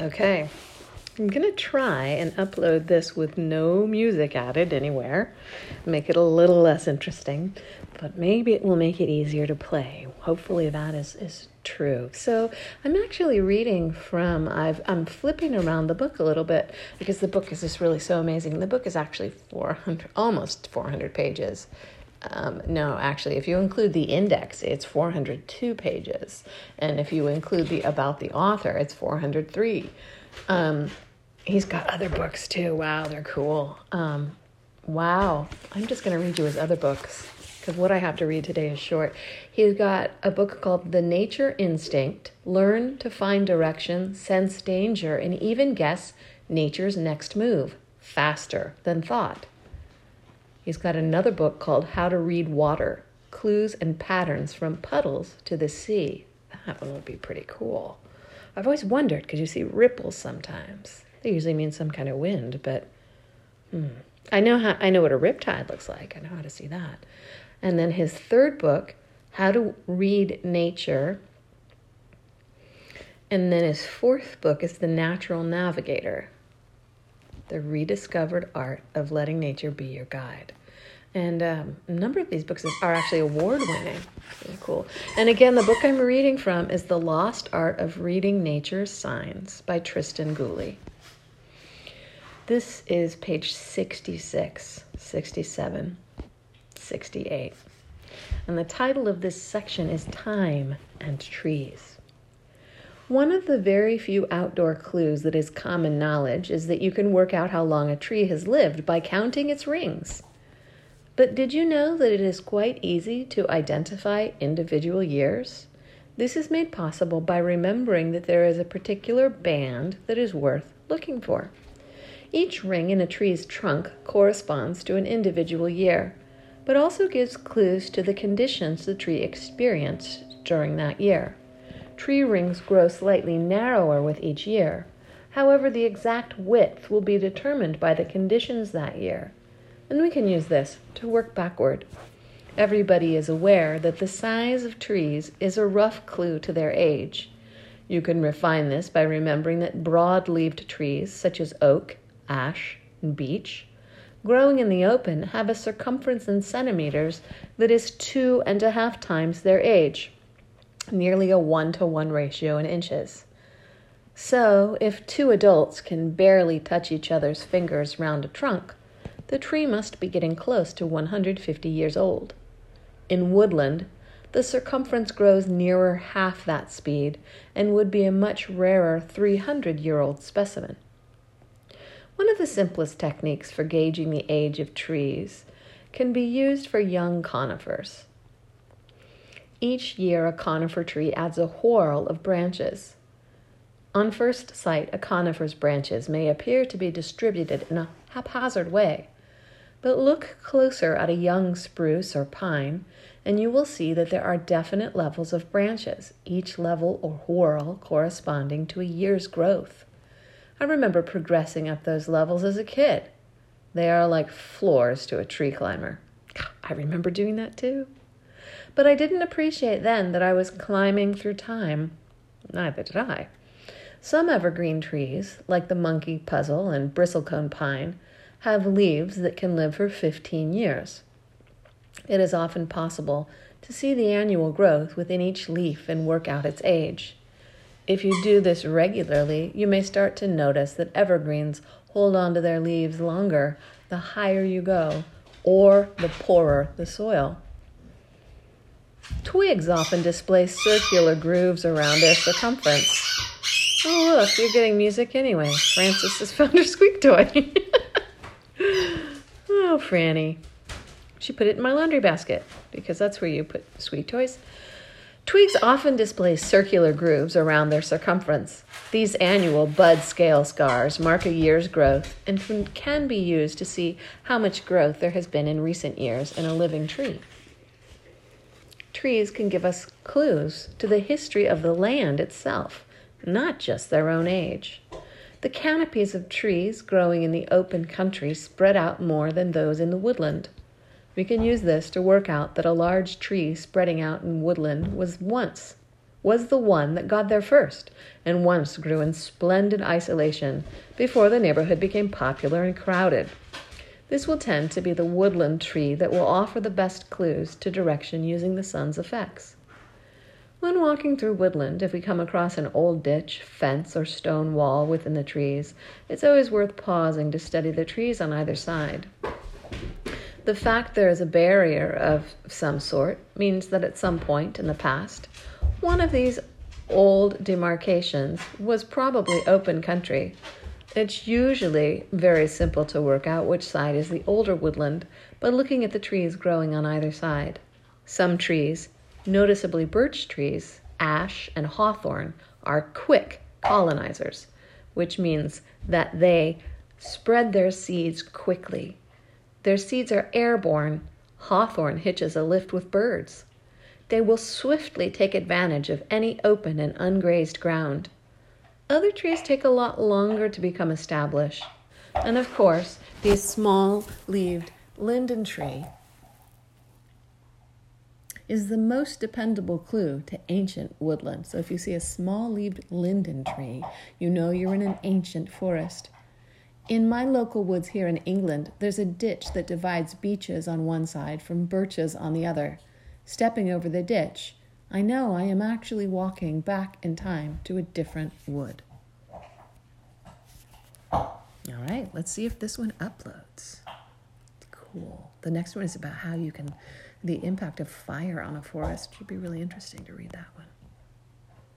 Okay. I'm to try and upload this with no music added anywhere, make it a little less interesting, but maybe it will make it easier to play. Hopefully that is, is true. So I'm actually reading from, I've, I'm flipping around the book a little bit because the book is just really so amazing. The book is actually 400, almost 400 pages. Um, no, actually, if you include the index, it's 402 pages. And if you include the about the author, it's 403. Um, he's got other books too. Wow, they're cool. Um, wow, I'm just going to read you his other books because what I have to read today is short. He's got a book called The Nature Instinct Learn to Find Direction, Sense Danger, and even guess nature's next move faster than thought. He's got another book called How to Read Water Clues and Patterns from Puddles to the Sea. That one would be pretty cool. I've always wondered because you see ripples sometimes. They usually mean some kind of wind, but hmm. I know how I know what a riptide looks like. I know how to see that. And then his third book, How to Read Nature. And then his fourth book is The Natural Navigator, The Rediscovered Art of Letting Nature Be Your Guide. And um, a number of these books are actually award winning. Really cool. And again, the book I'm reading from is The Lost Art of Reading Nature's Signs by Tristan Gooley. This is page 66, 67, 68. And the title of this section is Time and Trees. One of the very few outdoor clues that is common knowledge is that you can work out how long a tree has lived by counting its rings. But did you know that it is quite easy to identify individual years? This is made possible by remembering that there is a particular band that is worth looking for. Each ring in a tree's trunk corresponds to an individual year, but also gives clues to the conditions the tree experienced during that year. Tree rings grow slightly narrower with each year. However, the exact width will be determined by the conditions that year. And we can use this to work backward. Everybody is aware that the size of trees is a rough clue to their age. You can refine this by remembering that broad leaved trees, such as oak, ash, and beech, growing in the open, have a circumference in centimeters that is two and a half times their age, nearly a one to one ratio in inches. So, if two adults can barely touch each other's fingers round a trunk, the tree must be getting close to 150 years old. In woodland, the circumference grows nearer half that speed and would be a much rarer 300 year old specimen. One of the simplest techniques for gauging the age of trees can be used for young conifers. Each year, a conifer tree adds a whorl of branches. On first sight, a conifer's branches may appear to be distributed in a haphazard way, but look closer at a young spruce or pine, and you will see that there are definite levels of branches, each level or whorl corresponding to a year's growth. I remember progressing up those levels as a kid. They are like floors to a tree climber. I remember doing that too. But I didn't appreciate then that I was climbing through time. Neither did I. Some evergreen trees, like the monkey puzzle and bristlecone pine, have leaves that can live for 15 years. It is often possible to see the annual growth within each leaf and work out its age. If you do this regularly, you may start to notice that evergreens hold on to their leaves longer the higher you go or the poorer the soil. Twigs often display circular grooves around their circumference. Oh, look, you're getting music anyway. Francis has found her squeak toy. oh, Franny. She put it in my laundry basket because that's where you put sweet toys. Twigs often display circular grooves around their circumference. These annual bud scale scars mark a year's growth and can be used to see how much growth there has been in recent years in a living tree. Trees can give us clues to the history of the land itself, not just their own age. The canopies of trees growing in the open country spread out more than those in the woodland. We can use this to work out that a large tree spreading out in woodland was once was the one that got there first and once grew in splendid isolation before the neighborhood became popular and crowded. This will tend to be the woodland tree that will offer the best clues to direction using the sun's effects. When walking through woodland, if we come across an old ditch, fence, or stone wall within the trees, it's always worth pausing to study the trees on either side. The fact there is a barrier of some sort means that at some point in the past, one of these old demarcations was probably open country. It's usually very simple to work out which side is the older woodland by looking at the trees growing on either side. Some trees, Noticeably, birch trees, ash, and hawthorn are quick colonizers, which means that they spread their seeds quickly. Their seeds are airborne. Hawthorn hitches a lift with birds. They will swiftly take advantage of any open and ungrazed ground. Other trees take a lot longer to become established. And of course, the small leaved linden tree is the most dependable clue to ancient woodland. So if you see a small leaved linden tree, you know you're in an ancient forest. In my local woods here in England, there's a ditch that divides beeches on one side from birches on the other. Stepping over the ditch, I know I am actually walking back in time to a different wood. All right, let's see if this one uploads. Cool. The next one is about how you can the impact of fire on a forest should be really interesting to read that one.